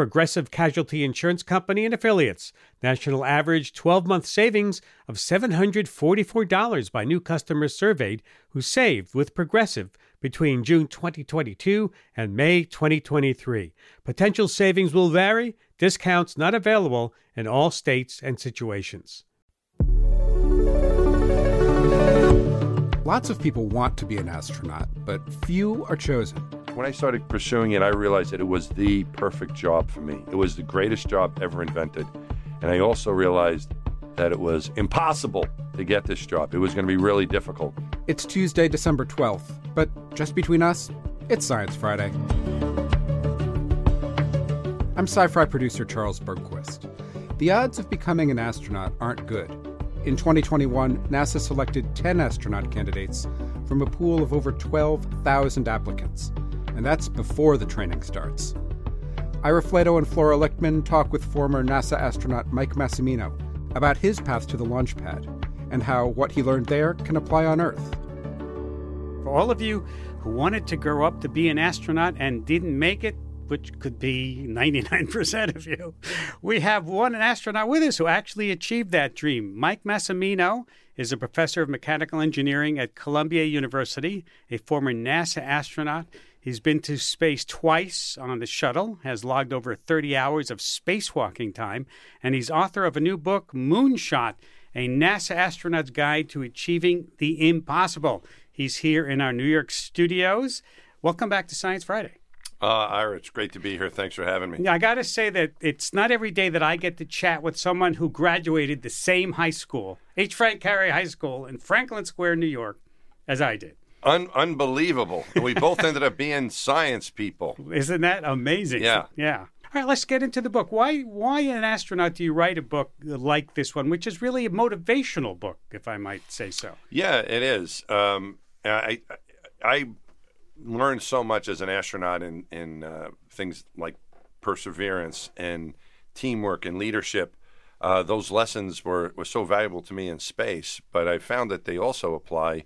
Progressive Casualty Insurance Company and affiliates. National average 12 month savings of $744 by new customers surveyed who saved with Progressive between June 2022 and May 2023. Potential savings will vary, discounts not available in all states and situations. Lots of people want to be an astronaut, but few are chosen. When I started pursuing it, I realized that it was the perfect job for me. It was the greatest job ever invented. And I also realized that it was impossible to get this job. It was going to be really difficult. It's Tuesday, December 12th, but just between us, it's Science Friday. I'm sci fi producer Charles Bergquist. The odds of becoming an astronaut aren't good. In 2021, NASA selected 10 astronaut candidates from a pool of over 12,000 applicants and that's before the training starts. Ira Flatow and Flora Lichtman talk with former NASA astronaut Mike Massimino about his path to the launch pad and how what he learned there can apply on Earth. For all of you who wanted to grow up to be an astronaut and didn't make it, which could be 99% of you, we have one astronaut with us who actually achieved that dream. Mike Massimino is a professor of mechanical engineering at Columbia University, a former NASA astronaut. He's been to space twice on the shuttle, has logged over 30 hours of spacewalking time, and he's author of a new book, Moonshot A NASA Astronaut's Guide to Achieving the Impossible. He's here in our New York studios. Welcome back to Science Friday. Uh, Ira, it's great to be here. Thanks for having me. Yeah, I got to say that it's not every day that I get to chat with someone who graduated the same high school, H. Frank Carey High School in Franklin Square, New York, as I did. Un- unbelievable. we both ended up being science people. Isn't that amazing? Yeah. Yeah. All right, let's get into the book. Why why an astronaut do you write a book like this one, which is really a motivational book, if I might say so? Yeah, it is. Um, I, I, I learned so much as an astronaut in in uh, things like perseverance and teamwork and leadership. Uh, those lessons were, were so valuable to me in space, but I found that they also apply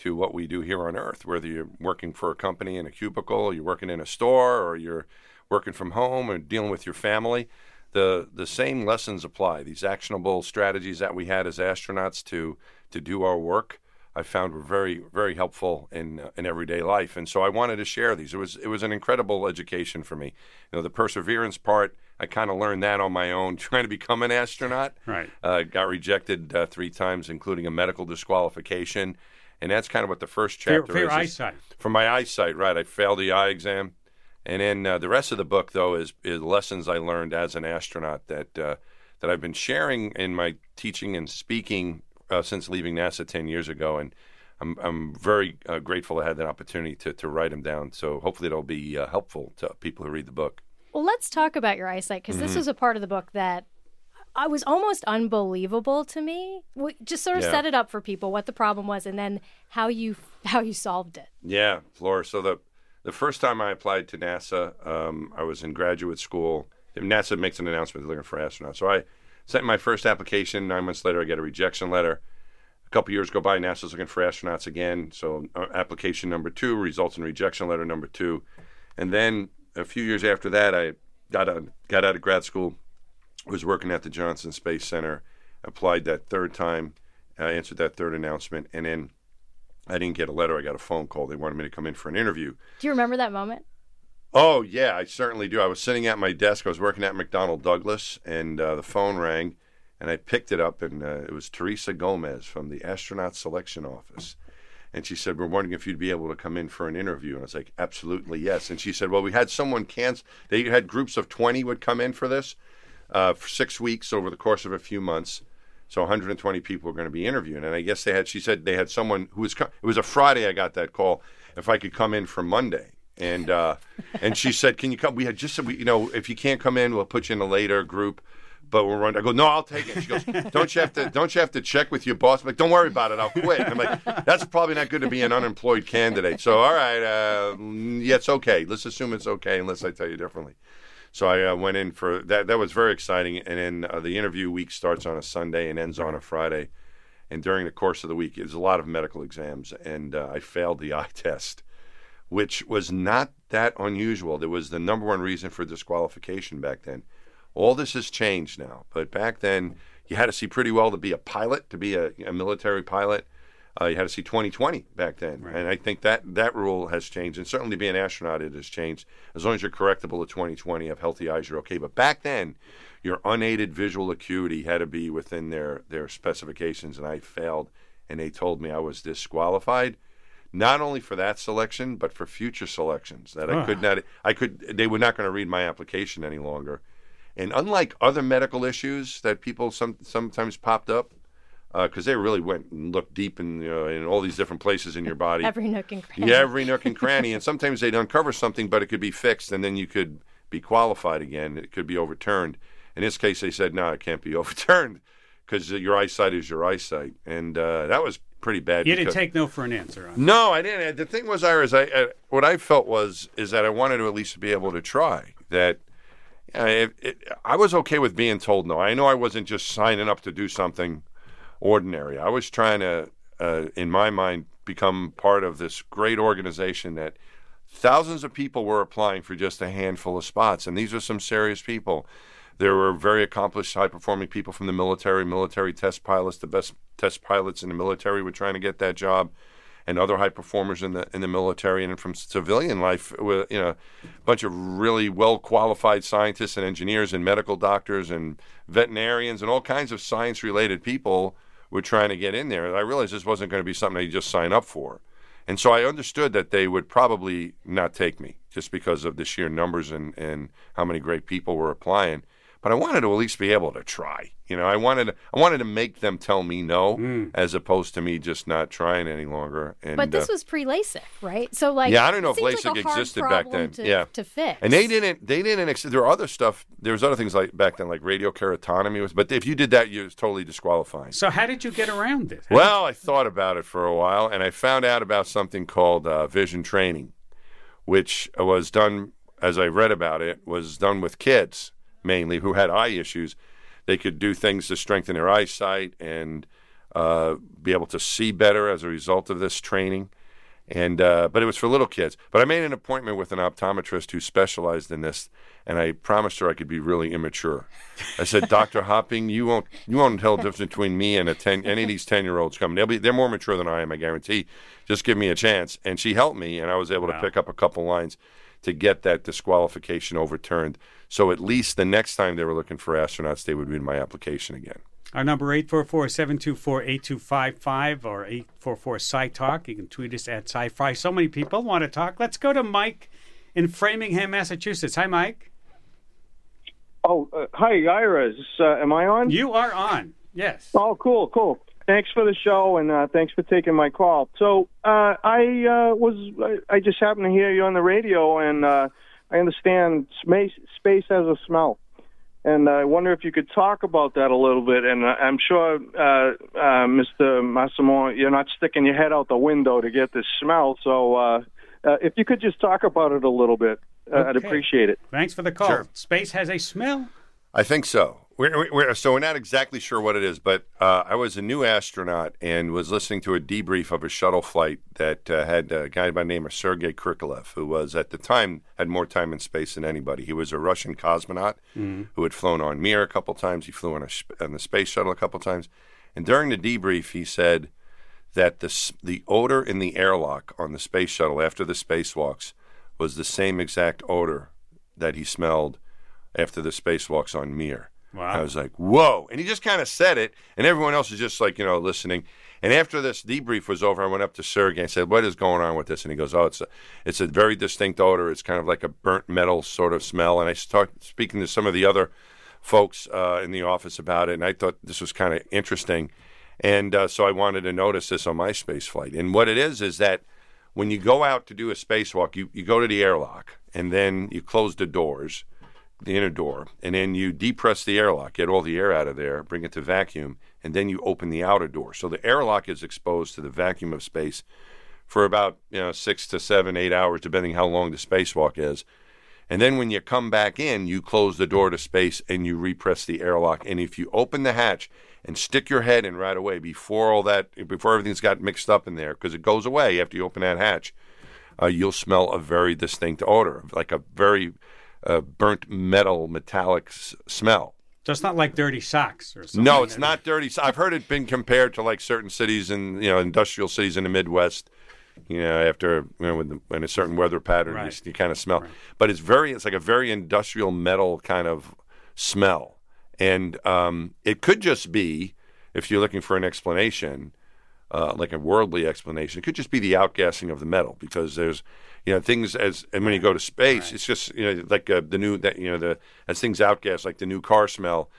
to what we do here on Earth, whether you're working for a company in a cubicle, you're working in a store, or you're working from home or dealing with your family. The, the same lessons apply. These actionable strategies that we had as astronauts to, to do our work, I found were very, very helpful in, uh, in everyday life. And so I wanted to share these. It was, it was an incredible education for me. You know, the perseverance part, I kind of learned that on my own, trying to become an astronaut. Right. Uh, got rejected uh, three times, including a medical disqualification and that's kind of what the first chapter for, for your is. eyesight. For my eyesight, right? I failed the eye exam, and then uh, the rest of the book, though, is, is lessons I learned as an astronaut that uh, that I've been sharing in my teaching and speaking uh, since leaving NASA ten years ago, and I'm I'm very uh, grateful I had that opportunity to to write them down. So hopefully it'll be uh, helpful to people who read the book. Well, let's talk about your eyesight because mm-hmm. this was a part of the book that I was almost unbelievable to me. We just sort of Yeah. set it up for people what the problem was and then how you how you solved it. Yeah, Flora. So the the first time I applied to NASA, um, I was in graduate school. NASA makes an announcement they're looking for astronauts. So I sent my first application. Nine months later, I get a rejection letter. A couple years go by, NASA's looking for astronauts again. So uh, application number two results in rejection letter number two, and then a few years after that, I got out, got out of grad school, was working at the Johnson Space Center, applied that third time, uh, answered that third announcement, and then I didn't get a letter. I got a phone call. They wanted me to come in for an interview. Do you remember that moment? Oh yeah, I certainly do. I was sitting at my desk. I was working at McDonnell Douglas, and uh, the phone rang, and I picked it up, and uh, it was Teresa Gomez from the astronaut selection office. And she said, "We're wondering if you'd be able to come in for an interview." And I was like, "Absolutely, yes." And she said, "Well, we had someone cancel. They had groups of twenty would come in for this uh, for six weeks over the course of a few months." So 120 people were going to be interviewed, and I guess they had. She said they had someone who was. It was a Friday. I got that call. If I could come in for Monday, and uh, and she said, "Can you come?" We had just said, we, you know, if you can't come in, we'll put you in a later group. but we're running. I go, no, I'll take it. She goes, don't you have to? Don't you have to check with your boss? I'm like, don't worry about it. I'll quit. I'm like, that's probably not good to be an unemployed candidate. So, all right, uh, yeah, it's okay. Let's assume it's okay, unless I tell you differently. So I uh, went in for that. That was very exciting. And then uh, the interview week starts on a Sunday and ends on a Friday. And during the course of the week, there's a lot of medical exams, and uh, I failed the eye test, which was not that unusual. There was the number one reason for disqualification back then. All this has changed now, but back then you had to see pretty well to be a pilot, to be a, a military pilot. Uh, you had to see 2020 back then, Right. and I think that that rule has changed. And certainly, to be an astronaut, it has changed. As long as you're correctable at 2020, have healthy eyes, you're okay. But back then, your unaided visual acuity had to be within their their specifications, and I failed. And they told me I was disqualified, not only for that selection, but for future selections. That I could not, I could, they were not going to read my application any longer. And unlike other medical issues that people some sometimes popped up, because they really went and looked deep in you know, in all these different places in your body, Every nook and cranny. yeah, every nook and cranny, and sometimes they'd uncover something, but it could be fixed, and then you could be qualified again. It could be overturned. In this case, they said no, it can't be overturned because your eyesight is your eyesight, and uh, that was pretty bad. You didn't take no for an answer on no, I didn't. The thing was, Iris, I, I what I felt was is that I wanted to at least be able to try. That uh, it, it, I was okay with being told no. I know I wasn't just signing up to do something ordinary. I was trying to, uh, in my mind, become part of this great organization that thousands of people were applying for just a handful of spots, and these are some serious people. There were very accomplished, high performing people from the military, military test pilots, the best test pilots in the military were trying to get that job, and other high performers in the in the military and from civilian life. You know, a bunch of really well qualified scientists and engineers and medical doctors and veterinarians and all kinds of science related people were trying to get in there. And I realized this wasn't going to be something you just sign up for. And so I understood that they would probably not take me just because of the sheer numbers and, and how many great people were applying. But I wanted to at least be able to try. You know, I wanted I wanted to make them tell me no, as opposed to me just not trying any longer. And But this uh, was pre LASIK, right? So like, Yeah, I don't know if seems like LASIK existed back then. To, Yeah. to fix. and they didn't they didn't ex- there were other stuff there was other things like back then like radial keratotomy was but if you did that you was totally disqualifying. So how did you get around this? How Well, I thought about it for a while, and I found out about something called uh, vision training, which was done, as I read about it, was done with kids mainly who had eye issues. They could do things to strengthen their eyesight and uh, be able to see better as a result of this training. And uh, but it was for little kids. But I made an appointment with an optometrist who specialized in this, and I promised her I could be really immature. I said, Doctor Hopping, you won't you won't tell the difference between me and a ten any of these ten year olds coming. They'll be they're more mature than I am, I guarantee. Just give me a chance. And she helped me, and I was able to pick up a couple lines to get that disqualification overturned. So at least the next time they were looking for astronauts, they would read my application again. Our number 844-724-8255 or 844-SciTalk. You can tweet us at sci-fi. So many people want to talk. Let's go to Mike in Framingham, Massachusetts. Hi, Mike. Oh, uh, hi, Ira. Is uh, am I on? You are on. Yes. Oh, cool, cool. Thanks for the show and uh, thanks for taking my call. So uh, I uh, was I I just happened to hear you on the radio and uh, I understand space space has a smell, and I wonder if you could talk about that a little bit. And uh, I'm sure, uh, uh, Mr. Massimo, you're not sticking your head out the window to get this smell. So uh, uh, if you could just talk about it a little bit, uh, I'd appreciate it. Thanks for the call. Sure. Space has a smell. I think so. We're, we're, so we're not exactly sure what it is, but uh, I was a new astronaut and was listening to a debrief of a shuttle flight that uh, had a guy by the name of Sergei Krikalev, who was at the time had more time in space than anybody. He was a Russian cosmonaut who had flown on Mir a couple times. He flew on, a, on the space shuttle a couple times, and during the debrief, he said that the the odor in the airlock on the space shuttle after the spacewalks was the same exact odor that he smelled after the spacewalks on Mir. Wow. I was like, whoa. And he just kind of said it, and everyone else is just like, you know, listening. And after this debrief was over, I went up to Sergey and said, what is going on with this? And he goes, oh, it's a, it's a very distinct odor. It's kind of like a burnt metal sort of smell. And I started speaking to some of the other folks uh, in the office about it, and I thought this was kind of interesting. And uh, so I wanted to notice this on my space flight. And what it is is that when you go out to do a spacewalk, you, you go to the airlock, and then you close the doors the inner door, and then you depress the airlock, get all the air out of there, bring it to vacuum, and then you open the outer door. So the airlock is exposed to the vacuum of space for about you know six to seven, eight hours, depending how long the spacewalk is. And then when you come back in, you close the door to space and you repress the airlock. And if you open the hatch and stick your head in right away before all that, before everything's got mixed up in there, because it goes away after you open that hatch, uh, you'll smell a very distinct odor, like a very uh, burnt metal metallic s- smell. So it's not like dirty socks or something. No, it's not dirty. So I've heard it been compared to like certain cities in you know industrial cities in the Midwest. You know, after you know when, the, when a certain weather pattern, you, Right. s- you kind of smell. But it's very, it's like a very industrial metal kind of smell, and um, it could just be if you're looking for an explanation, uh, like a worldly explanation, it could just be the outgassing of the metal because there's you know things as and when you go to space, it's just you know like uh, the new that you know the as things outgas like the new car smell.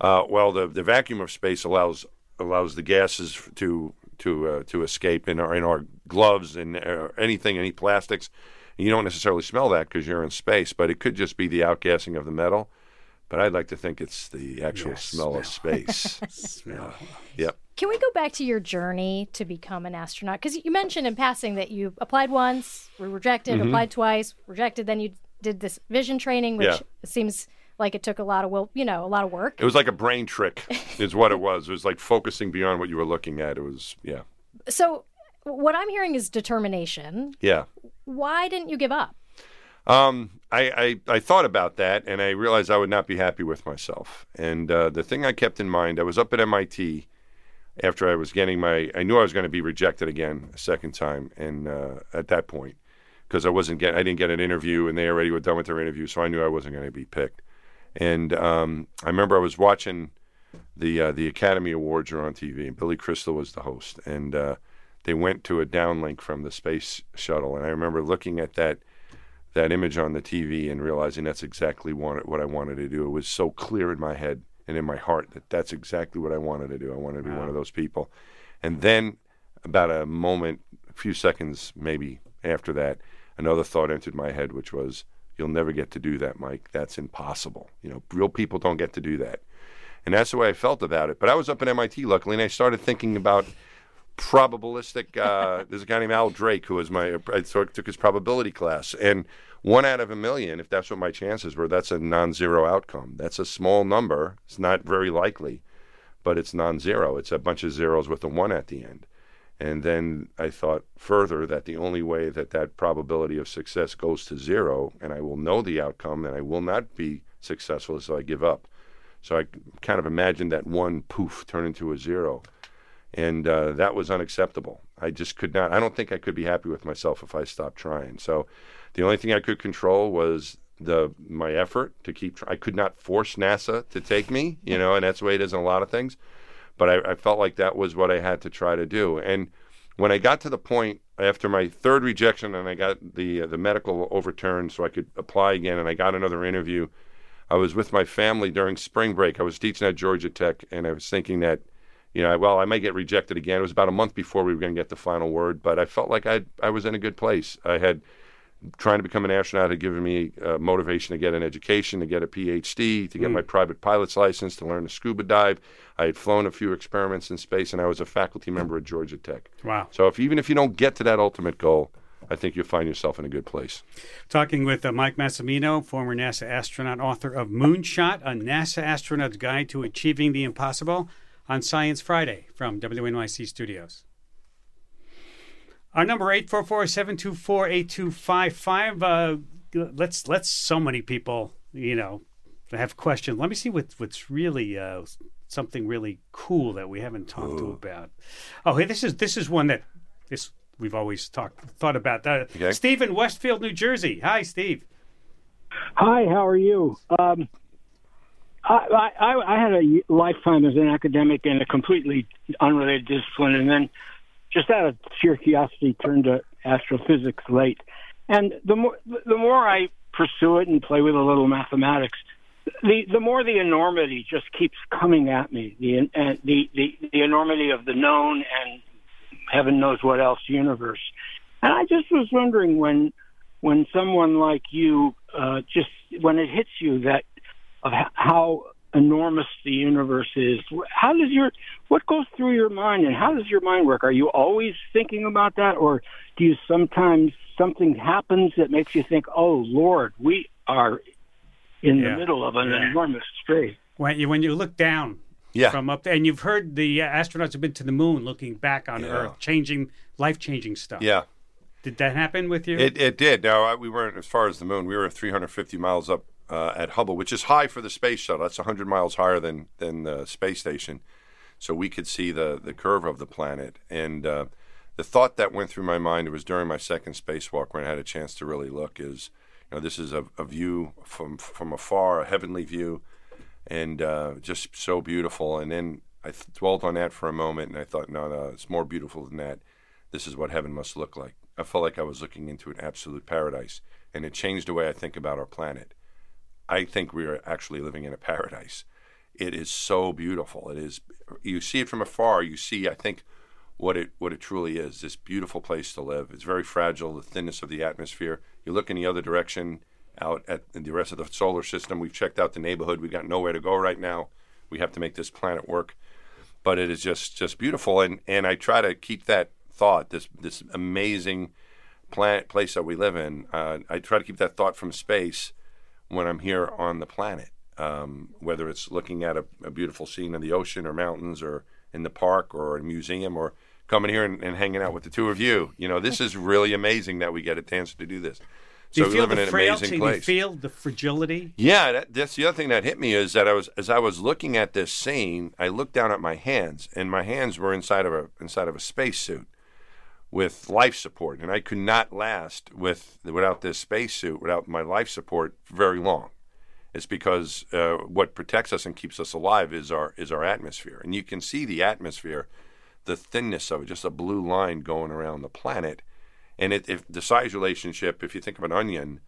Uh, well, the the vacuum of space allows allows the gases to to uh, to escape in our in our gloves and uh, anything any plastics. You don't necessarily smell that because you're in space, but it could just be the outgassing of the metal. But I'd like to think it's the actual Yes, smell, of space. Smell. yep. Can we go back to your journey to become an astronaut? Because you mentioned in passing that you applied once, were rejected, mm-hmm. applied twice, rejected. Then you did this vision training, which Yeah. seems like it took a lot of will, you know, a lot of work. It was like a brain trick, is what it was. It was like focusing beyond what you were looking at. It was, yeah, So, what I'm hearing is determination. yeah. Why didn't you give up? Um, I, I, I thought about that and I realized I would not be happy with myself. And uh, the thing I kept in mind, I was up at MIT after I was getting my, I knew I was going to be rejected again a second time. And uh, at that point, because I wasn't getting, I didn't get an interview and they already were done with their interview. So I knew I wasn't going to be picked. And um, I remember I was watching the uh, the Academy Awards were on TV, and Billy Crystal was the host, and uh, they went to a downlink from the space shuttle, and I remember looking at that that image on the TV and realizing that's exactly what what I wanted to do. It was so clear in my head and in my heart that that's exactly what I wanted to do. I wanted to be one of those people, and then about a moment, a few seconds maybe after that, another thought entered my head, which was. You'll never get to do that, Mike. That's impossible. You know, real people don't get to do that. And that's the way I felt about it. But I was up at MIT, luckily, and I started thinking about probabilistic. Uh, there's a guy named Al Drake who was my. I took took his probability class, and one out of a million, if that's what my chances were, that's a non-zero outcome. That's a small number. It's not very likely, but it's non-zero. It's a bunch of zeros with a one at the end. And then I thought further that the only way that that probability of success goes to zero, and I will know the outcome, and I will not be successful, is so I give up. So I kind of imagined that one poof turn into a zero. And uh, that was unacceptable. I just could not, I don't think I could be happy with myself if I stopped trying. So the only thing I could control was the my effort to keep, I could not force NASA to take me, you know, and that's the way it is in a lot of things. But I, I felt like that was what I had to try to do. And when I got to the point after my third rejection and I got the uh, the medical overturned so I could apply again and I got another interview, I was with my family during spring break. I was teaching at Georgia Tech, and I was thinking that, you know, well, I might get rejected again. It was about a month before we were going to get the final word, but I felt like I I was in a good place. I had trying to become an astronaut had given me uh, motivation to get an education, to get a PhD, to get my private pilot's license, to learn to scuba dive. I had flown a few experiments in space, and I was a faculty member at Georgia Tech. Wow. So if even if you don't get to that ultimate goal, I think you'll find yourself in a good place. Talking with uh, Mike Massimino, former NASA astronaut, author of Moonshot, a NASA astronaut's guide to achieving the impossible, on Science Friday from WNYC Studios. Our number 844-724-8255. Uh, let's let's so many people, you know, have questions. Let me see what what's really uh, something really cool that we haven't talked to about. Oh, hey, this is this is one that this we've always talked thought about. Uh, Okay. Steve in Westfield, New Jersey. Hi, Steve. Hi, how are you? Um, I, I, I had a lifetime as an academic in a completely unrelated discipline, and then just out of sheer curiosity, turned to astrophysics late. And the more the more I pursue it and play with a little mathematics, the the more the enormity just keeps coming at me. The uh, the, the the enormity of the known and heaven knows what else universe. And I just was wondering when when someone like you uh, just when it hits you that of how enormous the universe is. How does your what goes through your mind, and how does your mind work? Are you always thinking about that, or do you sometimes something happens that makes you think, "Oh Lord, we are in Yeah. the middle of an Yeah. enormous space"? When you when you look down Yeah. from up there, and you've heard the uh, astronauts have been to the moon, looking back on Yeah. Earth, changing life changing stuff. Yeah. Did that happen with you? It, it did. Now, I, we weren't as far as the moon. We were 350 miles up uh, at Hubble, which is high for the space shuttle. That's 100 miles higher than, than the space station. So we could see the, the curve of the planet. And uh, the thought that went through my mind, it was during my second spacewalk when I had a chance to really look, is you know, this is a, a view from, from afar, a heavenly view, and uh, just so beautiful. And then I dwelt on that for a moment, and I thought, no, no, it's more beautiful than that. This is what heaven must look like. I felt like I was looking into an absolute paradise, and it changed the way I think about our planet. I think we are actually living in a paradise. It is so beautiful. It is. You see it from afar. You see, I think, what it what it truly is. This beautiful place to live. It's very fragile. The thinness of the atmosphere. You look in the other direction, out at the rest of the solar system. We've checked out the neighborhood. We've got nowhere to go right now. We have to make this planet work. But it is just just beautiful, and and I try to keep that thought. This this amazing planet place that we live in. Uh, I try to keep that thought from space when I'm here on the planet. Um, whether it's looking at a, a beautiful scene in the ocean or mountains or in the park or a museum or coming here and, and hanging out with the two of you. You know, this is really amazing that we get a chance to do this. do you so we feel live in the an frailty? Do you feel the fragility? Yeah, that, that's the other thing that hit me is that I was as I was looking at this scene, I looked down at my hands, and my hands were inside of a inside of a spacesuit with life support, and I could not last with without this spacesuit, without my life support, very long. It's because uh, what protects us and keeps us alive is our is our atmosphere, and you can see the atmosphere, the thinness of it, just a blue line going around the planet, and it, if the size relationship, if you think of an onion,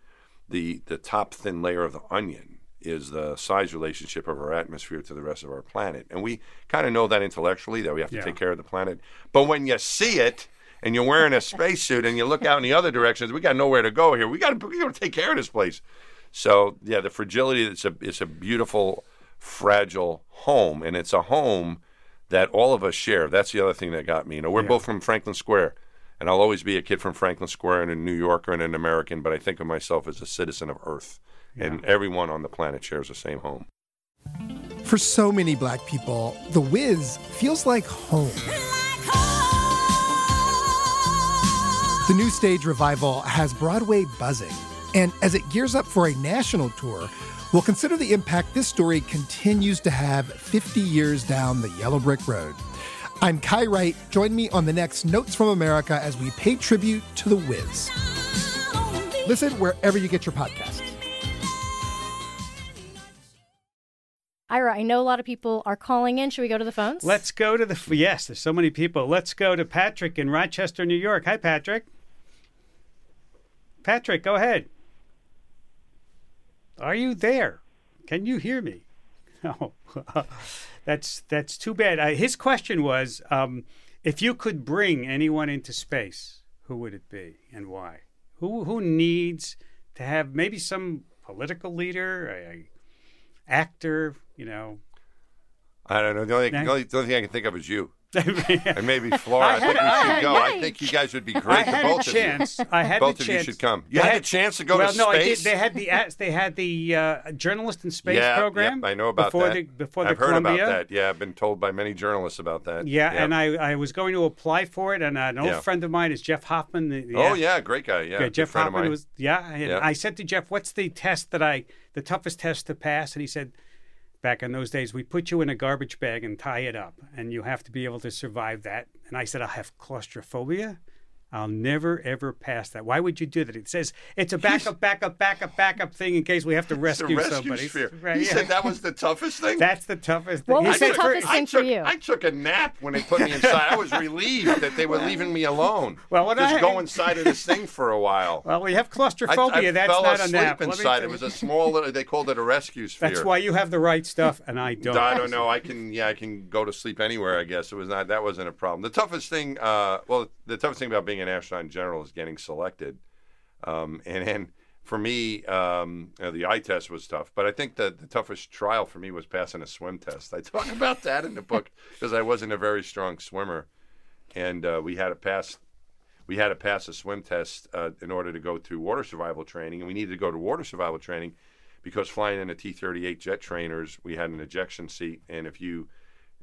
the the top thin layer of the onion is the size relationship of our atmosphere to the rest of our planet. And we kind of know that intellectually that we have to Yeah. take care of the planet. But when you see it and you're wearing a spacesuit and you look out in the other directions, we got nowhere to go here. We got to we got to take care of this place. So yeah, the fragility. It's a it's a beautiful, fragile home, and it's a home that all of us share. That's the other thing that got me. You know, we're both from Franklin Square, and I'll always be a kid from Franklin Square and a New Yorker and an American. But I think of myself as a citizen of Earth, and everyone on the planet shares the same home. For so many black people, The Wiz feels like home. The new stage revival has Broadway buzzing, and as it gears up for a national tour, we'll consider the impact this story continues to have 50 years down the yellow brick road. I'm Kai Wright. Join me on the next Notes from America as we pay tribute to The Wiz. Listen wherever you get your podcasts. Ira, I know a lot of people are calling in. Should we go to the phones? Let's go to the yes. There's so many people. Let's go to Patrick in Rochester, New York. Hi, Patrick. Patrick, go ahead. Are you there? Can you hear me? Oh, that's that's too bad. Uh, his question was, um, if you could bring anyone into space, who would it be and why? Who who needs to have maybe some political leader, a, a actor, you know? I don't know. The only, the only, the only thing I can think of is you. I And maybe Flora. I, think we should go. I think you guys would be great. the had both a of you. chance. I had Both the of you should come. You They had a chance to go well, to no, I space? They had the they had the uh, journalist in space yeah, program. yep, I know about before that. The, before the I've heard Columbia. about that. Yeah, I've been told by many journalists about that. Yeah, Yep. and I, I was going to apply for it, and an old Yeah. friend of mine is Jeff Hoffman. The, the Oh yeah, great guy. Yeah, Yeah, Jeff Hoffman was yeah. And Yeah. I said to Jeff, "What's the test that I the toughest test to pass?" And he said, "Back in those days, we put you in a garbage bag and tie it up, and you have to be able to survive that." And I said, "I have claustrophobia." I'll never ever pass that. Why would you do that? It says it's a backup, backup, backup, backup thing in case we have to It's a rescue, rescue somebody. sphere. Right, he yeah. said that was the toughest thing. That's the toughest thing. What was the said- toughest I thing for took, you? I took a nap when they put me inside. I was relieved that they were leaving me alone. Well, when just I- go inside of this thing for a while. Well, we have claustrophobia. I That's fell not a asleep nap. Let me inside. It was a small little. They called it a rescue sphere. That's why you have the right stuff and I don't. I don't know. I can, yeah, I can go to sleep anywhere. I guess it was not. That wasn't a problem. The toughest thing, uh, well, the toughest thing about being an astronaut in general is getting selected. Um, and then for me, um, you know, the eye test was tough, but I think the, the toughest trial for me was passing a swim test. I talk about that in the book because I wasn't a very strong swimmer, and uh, we had to pass we had to pass a swim test uh, in order to go through water survival training, and we needed to go to water survival training because flying in a T-38 jet trainers, we had an ejection seat, and if you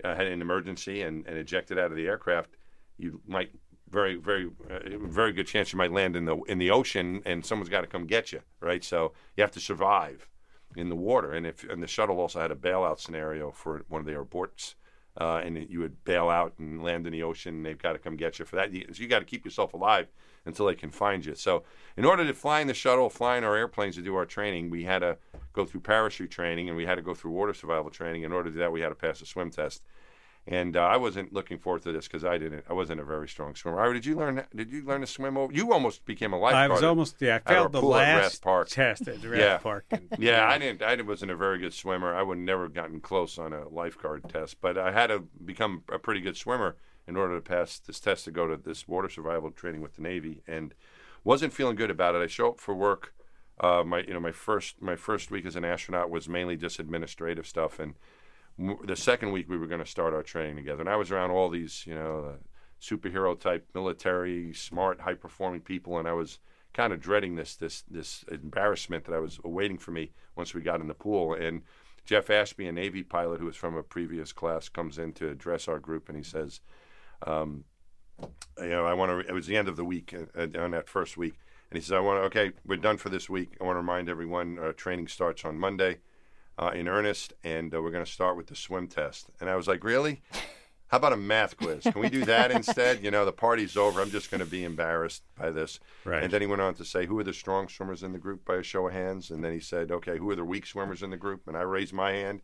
uh, had an emergency and, and ejected out of the aircraft, you might very, very, uh, very good chance you might land in the in the ocean, and someone's got to come get you, right? So you have to survive in the water, and if and the shuttle also had a bailout scenario for one of the airports, uh, and you would bail out and land in the ocean, and they've got to come get you for that. So you got to keep yourself alive until they can find you. So in order to fly in the shuttle, fly in our airplanes to do our training, we had to go through parachute training, and we had to go through water survival training. In order to do that, we had to pass a swim test and uh, I wasn't looking forward to this because I didn't. I wasn't a very strong swimmer. Ira, did you learn? Did you learn to swim? Over? You almost became a lifeguard. I was almost yeah. I failed the last Park. test at the yeah. Park. yeah, yeah, I didn't. I wasn't a very good swimmer. I would never have gotten close on a lifeguard test, but I had to become a pretty good swimmer in order to pass this test to go to this water survival training with the Navy, and wasn't feeling good about it. I show up for work. Uh, my you know my first my first week as an astronaut was mainly just administrative stuff and the second week we were going to start our training together, and I was around all these, you know, uh, superhero type, military, smart, high performing people, and I was kind of dreading this this this embarrassment that I was awaiting for me once we got in the pool. And Jeff Ashby, a Navy pilot who was from a previous class, comes in to address our group, and he says, um, "You know, I want to." It was the end of the week uh, uh, on that first week, and he says, "I want to. Okay, we're done for this week. I want to remind everyone, uh, training starts on Monday." Uh, in earnest, and uh, we're going to start with the swim test. And I was like, really? How about a math quiz? Can we do that instead? You know, the party's over. I'm just going to be embarrassed by this. Right. And then he went on to say, who are the strong swimmers in the group by a show of hands? And then he said, okay, who are the weak swimmers in the group? And I raised my hand.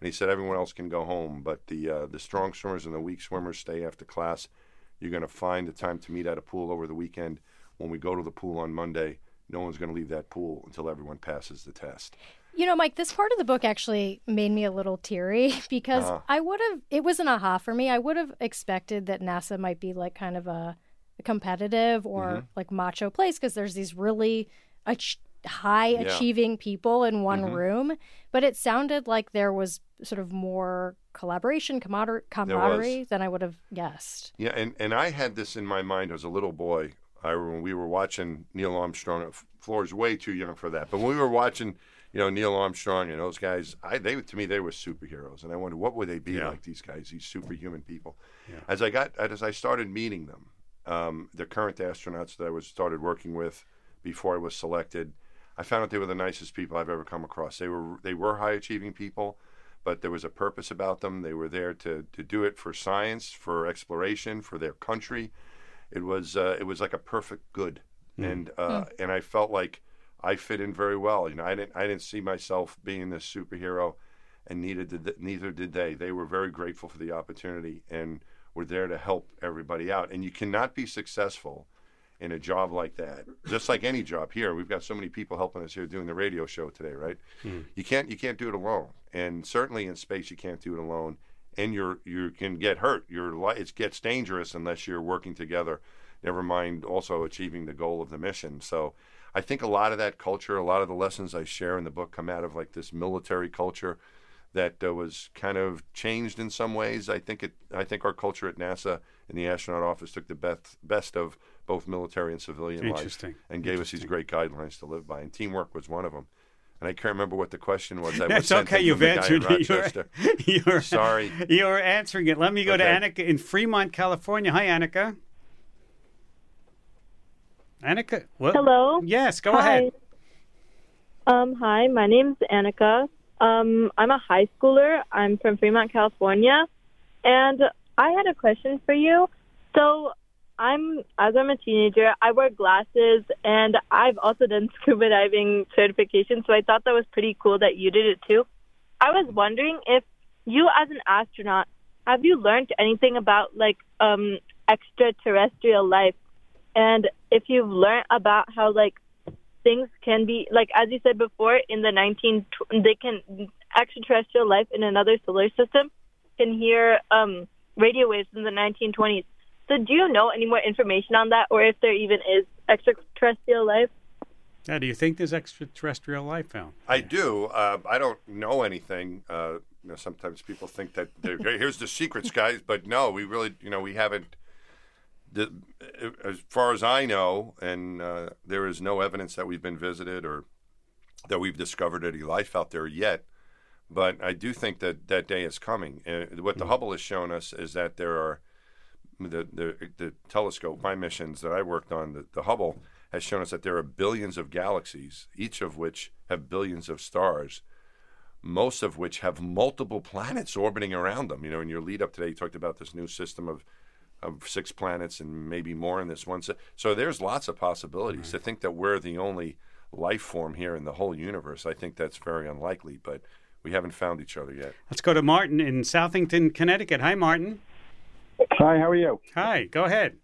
And he said, everyone else can go home, but the uh, the strong swimmers and the weak swimmers stay after class. You're going to find the time to meet at a pool over the weekend. When we go to the pool on Monday, no one's going to leave that pool until everyone passes the test. You know, Mike, this part of the book actually made me a little teary because uh-huh. I would have, it was an aha for me. I would have expected that NASA might be like kind of a, a competitive or mm-hmm. like macho place because there's these really ach- high yeah. achieving people in one mm-hmm. room. But it sounded like there was sort of more collaboration, camarader- camaraderie than I would have guessed. Yeah, and, and I had this in my mind as a little boy. I when we were watching Neil Armstrong. Flora's way too young for that, but when we were watching you know Neil Armstrong and those guys. I they to me they were superheroes, and I wondered what would they be yeah. like these guys, these superhuman people. Yeah. As I got as I started meeting them, um, the current astronauts that I was started working with before I was selected, I found out they were the nicest people I've ever come across. They were they were high achieving people, but there was a purpose about them. They were there to to do it for science, for exploration, for their country. It was uh, it was like a perfect good, mm. and uh, mm. and I felt like I fit in very well. You know, I didn't I didn't see myself being this superhero, and neither did neither did they. They were very grateful for the opportunity and were there to help everybody out. And you cannot be successful in a job like that. Just like any job here, we've got so many people helping us here doing the radio show today, right? Mm. You can't you can't do it alone, and certainly in space you can't do it alone. And you're you can get hurt. Your it gets dangerous unless you're working together. Never mind also achieving the goal of the mission. So I think a lot of that culture, a lot of the lessons I share in the book come out of like this military culture that uh, was kind of changed in some ways. I think it. I think our culture at NASA in the astronaut office took the best best of both military and civilian life and gave us these great guidelines to live by. And teamwork was one of them. And I can't remember what the question was. I That's okay. You've answered it. You're, you're, Sorry. You're answering it. Let me go okay. to Annika in Fremont, California. Hi, Annika. Annika. What? Hello. Yes, go hi. ahead. Um, hi, my name's Annika. Um, I'm a high schooler. I'm from Fremont, California, and I had a question for you. So, I'm as I'm a teenager, I wear glasses, and I've also done scuba diving certification. So I thought that was pretty cool that you did it too. I was wondering if you, as an astronaut, have you learned anything about like um, extraterrestrial life? And if you've learned about how like things can be like as you said before in the 19 they can extraterrestrial life in another solar system can hear um radio waves in the 1920s. So do you know any more information on that or if there even is extraterrestrial life? Now, do you think there's extraterrestrial life found? I do. Uh, I don't know anything. Uh, you know, sometimes people think that they're- here's the secrets, guys, but no, we really, you know, we haven't. The, as far as I know, and uh, there is no evidence that we've been visited or that we've discovered any life out there yet. But I do think that that day is coming. Uh, what the Hubble has shown us is that there are the the, the telescope, my missions that I worked on, the, the Hubble has shown us that there are billions of galaxies, each of which have billions of stars, most of which have multiple planets orbiting around them. You know, in your lead up today, you talked about this new system of of six planets and maybe more in this one. So, so there's lots of possibilities. To think that we're the only life form here in the whole universe, I think that's very unlikely. But we haven't found each other yet. Let's go to Martin in Southington, Connecticut. Hi, Martin. Hi, how are you? Hi, go ahead.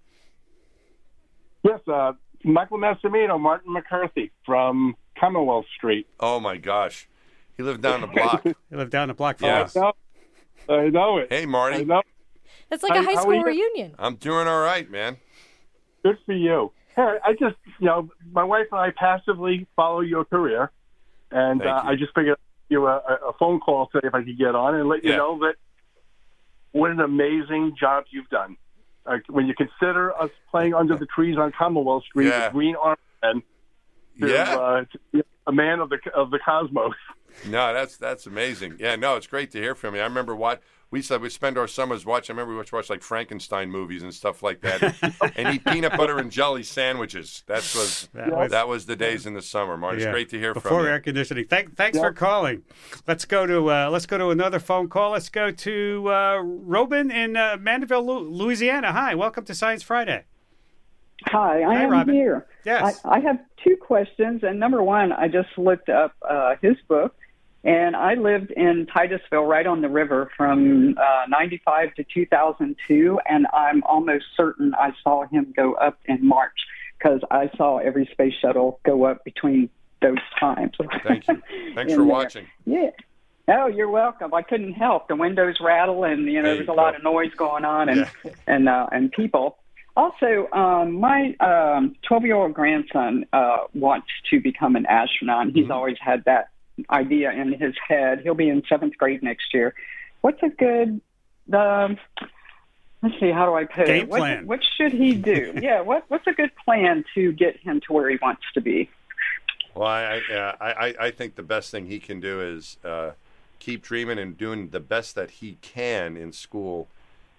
Yes, uh, Michael Massimino, Martin McCarthy from Commonwealth Street. Oh my gosh, he lived down the block. he lived down the block from Yeah. us. I know, I know it. Hey, I Marty, know. It's like a high school reunion. I'm doing all right, man. Good for you. Hey, I just, you know, my wife and I passively follow your career, and uh, you. I just figured I'd give you a, a phone call today if I could get on and let you know that what an amazing job you've done. Uh, when you consider us playing under the trees on Commonwealth Street Yeah. with Green Army Men, to, Yeah. uh, a man of the of the cosmos. No, that's that's amazing. Yeah, no, it's great to hear from you. I remember what we said we spend our summers watching. I remember we watched, watch like Frankenstein movies and stuff like that, and eat peanut butter and jelly sandwiches. That was That that was- was, the days in the summer. Marty, it's great to hear Before from you. Before air conditioning. Thank, thanks for calling. Let's go to uh, let's go to another phone call. Let's go to uh, Robin in uh, Mandeville, Louisiana. Hi, welcome to Science Friday. Hi, I Hi, am Robin. here. Yes. I, I have two questions, and number one, I just looked up uh, his book, and I lived in Titusville, right on the river, from uh, '95 to 2002, and I'm almost certain I saw him go up in March because I saw every space shuttle go up between those times. Thank you. Thanks for there. watching. Yeah. Oh, you're welcome. I couldn't help. The windows rattle, and you know There there's a lot of noise going on, and Yeah. and uh, and people. Also, um, my um, 12 year old grandson uh, wants to become an astronaut. He's Mm-hmm. always had that idea in his head. He'll be in seventh grade next year. What's a good um, let's see, how do I put Game it? What, plan. what should he do? yeah, what what's a good plan to get him to where he wants to be? Well, I I, I I- I think the best thing he can do is uh, keep dreaming and doing the best that he can in school,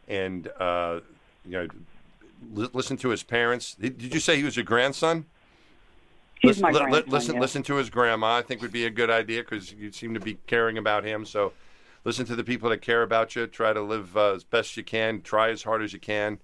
and uh, you know, li- listen to his parents. Did did you say he was your grandson? He's listen, my grandson, listen, yeah. listen to his grandma. I think would be a good idea because you seem to be caring about him. So, listen to the people that care about you. Try to live uh, as best you can. Try as hard as you can,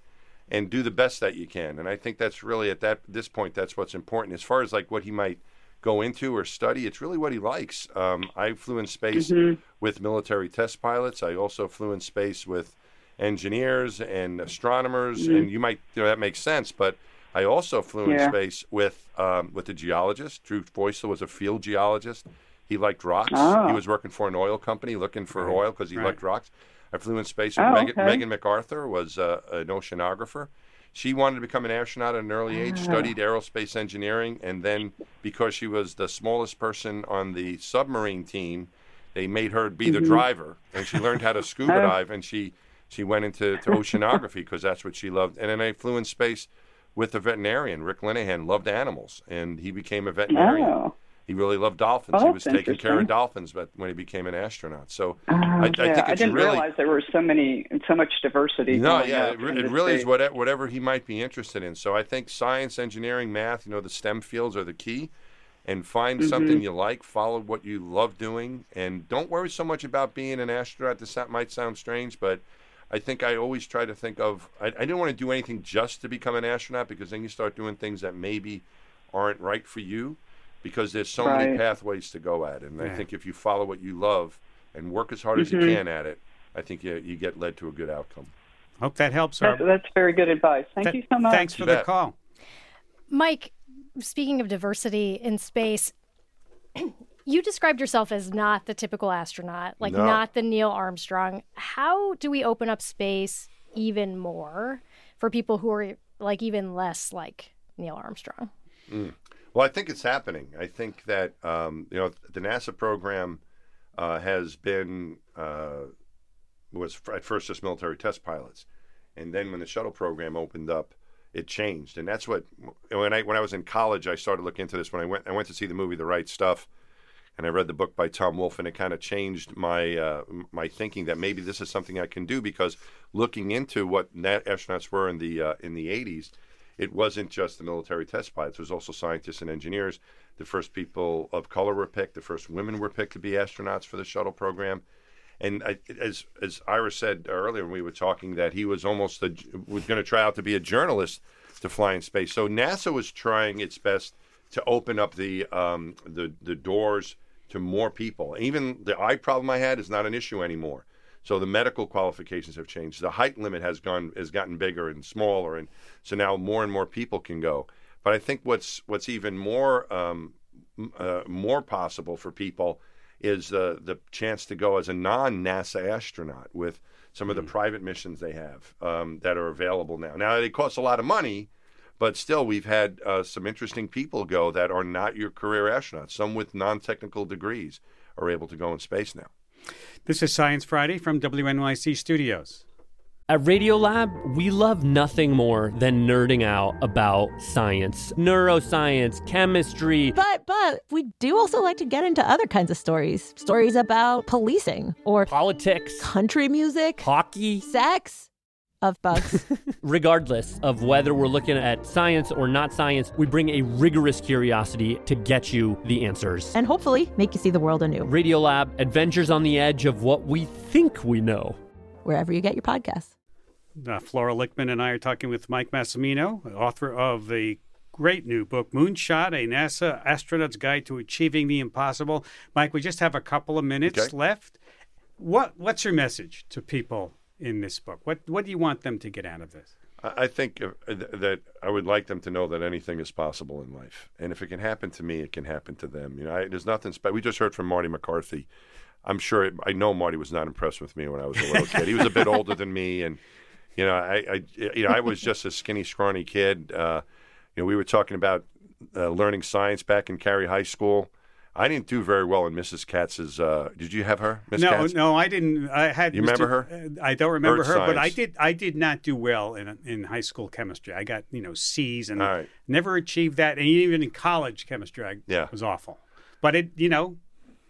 and do the best that you can. And I think that's really at that this point that's what's important. As far as like what he might go into or study, it's really what he likes. Um, I flew in space Mm-hmm. with military test pilots. I also flew in space with engineers and astronomers, and you might you know that makes sense, but I also flew in Mm-hmm. Space with um, with a geologist. Drew Feustel was a field geologist. He liked rocks. Oh. He was working for an oil company looking for oil because he right. liked rocks. I flew in space with Oh, Megan, okay. Megan McArthur was uh, an oceanographer. She wanted to become an astronaut at an early age, studied aerospace engineering, and then because she was the smallest person on the submarine team, they made her be the driver, and she learned how to scuba dive, and she she went into to oceanography because that's what she loved. And then I flew in space with a veterinarian, Rick Linnehan, loved animals, and he became a veterinarian. Oh. He really loved dolphins. Oh, he was taking care of dolphins, but when he became an astronaut, so Oh, I, I yeah, think it's didn't really realize there were so many, so much diversity. no, yeah, it, it really is whatever, whatever he might be interested in. So I think science, engineering, math, you know, the STEM fields are the key. And find Mm-hmm. something you like, follow what you love doing, and don't worry so much about being an astronaut. This that might sound strange, but I think I always try to think of. I, I didn't want to do anything just to become an astronaut because then you start doing things that maybe aren't right for you, because there's so many pathways to go at. And I think if you follow what you love and work as hard as Mm-hmm. you can at it, I think you you get led to a good outcome. Hope that helps. That's, that's very good advice. Thank th- you so much. Thanks for You the bet. call. Mike, speaking of diversity in space, you described yourself as not the typical astronaut, like No. not the Neil Armstrong. How do we open up space even more for people who are like even less like Neil Armstrong? Well, I think it's happening. I think that um, you know the NASA program uh, has been uh, was at first just military test pilots, and then when the shuttle program opened up, it changed, and that's what when I when I was in college, I started looking into this. When I went I went to see the movie The Right Stuff, and I read the book by Tom Wolfe, and it kind of changed my uh, my thinking that maybe this is something I can do because looking into what astronauts were in the uh, in the 80s it wasn't just the military test pilots. There was also scientists and engineers. The first people of color were picked. The first women were picked to be astronauts for the shuttle program. And I, as as Ira said earlier when we were talking, that he was almost a, was going to try out to be a journalist to fly in space. So NASA was trying its best to open up the um, the the doors to more people. Even the eye problem I had is not an issue anymore. So the medical qualifications have changed. The height limit has gone has gotten bigger and smaller, and so now more and more people can go. But I think what's what's even more um, uh, more possible for people is the the chance to go as a non NASA astronaut with some of the mm. private missions they have um, that are available now. Now they cost a lot of money, but still we've had uh, some interesting people go that are not your career astronauts. Some with non technical degrees are able to go in space now. This is Science Friday from WNYC Studios. At Radiolab, we love nothing more than nerding out about science, neuroscience, chemistry. But but we do also like to get into other kinds of stories. Stories about policing or politics, country music, hockey, sex of bugs. Regardless of whether we're looking at science or not science, we bring a rigorous curiosity to get you the answers. And hopefully make you see the world anew. Radiolab, adventures on the edge of what we think we know. Wherever you get your podcasts. Uh, Flora Lichtman and I are talking with Mike Massimino, author of the great new book, Moonshot, a NASA astronaut's guide to achieving the impossible. Mike, we just have a couple of minutes okay. left. What What's your message to people in this book? What What do you want them to get out of this? I think uh, that I would like them to know that anything is possible in life, and if it can happen to me, it can happen to them. You know, I, there's nothing. Spe- we just heard from Marty McCarthy. I'm sure. It, I know Marty was not impressed with me when I was a little kid. He was a bit older than me, and you know, I, I, you know, I was just a skinny, scrawny kid. Uh, you know, we were talking about uh, learning science back in Carey High School. I didn't do very well in Mrs. Katz's. Uh, did you have her, Miss no, Katz? No, I didn't. I had. You Mr. remember her? Uh, I don't remember her, science. but I did. I did not do well in in high school chemistry. I got you know C's and right. never achieved that. And even in college chemistry, I yeah. was awful. But it, you know,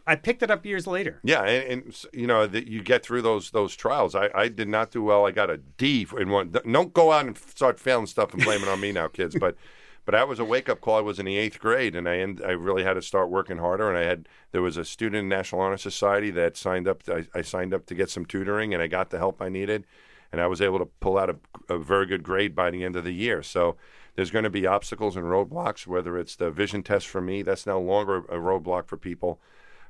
I picked it up years later. Yeah, and, and you know that you get through those those trials. I, I did not do well. I got a D in one. Don't go out and start failing stuff and blame it on me now, kids. But but that was a wake up call. I was in the eighth grade, and I end, I really had to start working harder. And I had there was a student in National Honor Society that signed up. To, I, I, signed up to get some tutoring, and I got the help I needed, and I was able to pull out a, a very good grade by the end of the year. So there's going to be obstacles and roadblocks. Whether it's the vision test for me, that's no longer a roadblock for people.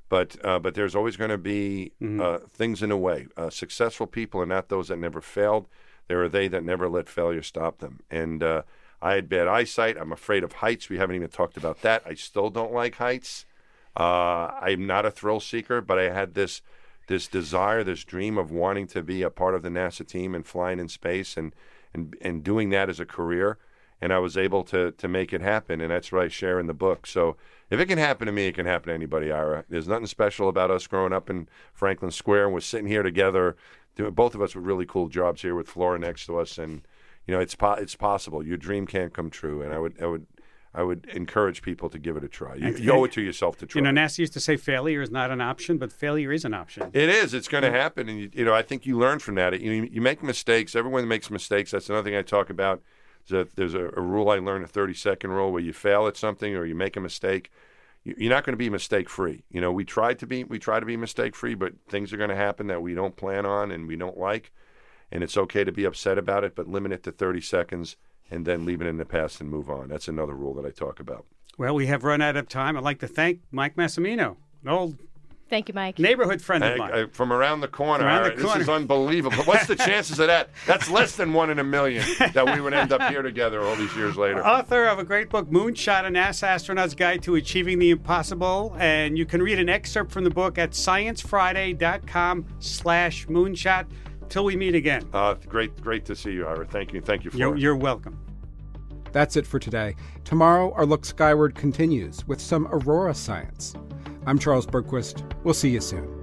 But uh, but there's always going to be mm-hmm. uh, things in the way. Uh, successful people are not those that never failed. There are they that never let failure stop them. And uh, I had bad eyesight. I'm afraid of heights. We haven't even talked about that. I still don't like heights. Uh, I'm not a thrill seeker, but I had this this desire, this dream of wanting to be a part of the NASA team and flying in space and and and doing that as a career. And I was able to to make it happen, and that's what I share in the book. So if it can happen to me, it can happen to anybody, Ira. There's nothing special about us growing up in Franklin Square, and we're sitting here together. Doing, both of us with really cool jobs here with Flora next to us, and you know, it's po- it's possible. Your dream can't come true, and I would I would I would encourage people to give it a try. You, you owe it to yourself to try. You know, NASA used to say failure is not an option, but failure is an option. It is. It's going to happen, and you, you, know, I think you learn from that. You you make mistakes. Everyone makes mistakes. That's another thing I talk about. That there's a, a rule I learned, a 30 second rule, where you fail at something or you make a mistake. You're not going to be mistake free. You know, we try to be we try to be mistake free, but things are going to happen that we don't plan on and we don't like and it's okay to be upset about it, but limit it to 30 seconds and then leave it in the past and move on. That's another rule that I talk about. Well, we have run out of time. I'd like to thank Mike Massimino, an old Thank you, Mike. Neighborhood friend of mine. I, I, from around the corner. Around the corner. This is unbelievable. What's the chances of that? That's less than one in a million that we would end up here together all these years later. Author of a great book, Moonshot, a NASA astronaut's guide to achieving the impossible. And you can read an excerpt from the book at sciencefriday.com slash moonshot. Till we meet again. Uh, great, great to see you, Ira. Thank you. Thank you for you're, you're welcome. That's it for today. Tomorrow, our look skyward continues with some aurora science. I'm Charles Bergquist. We'll see you soon.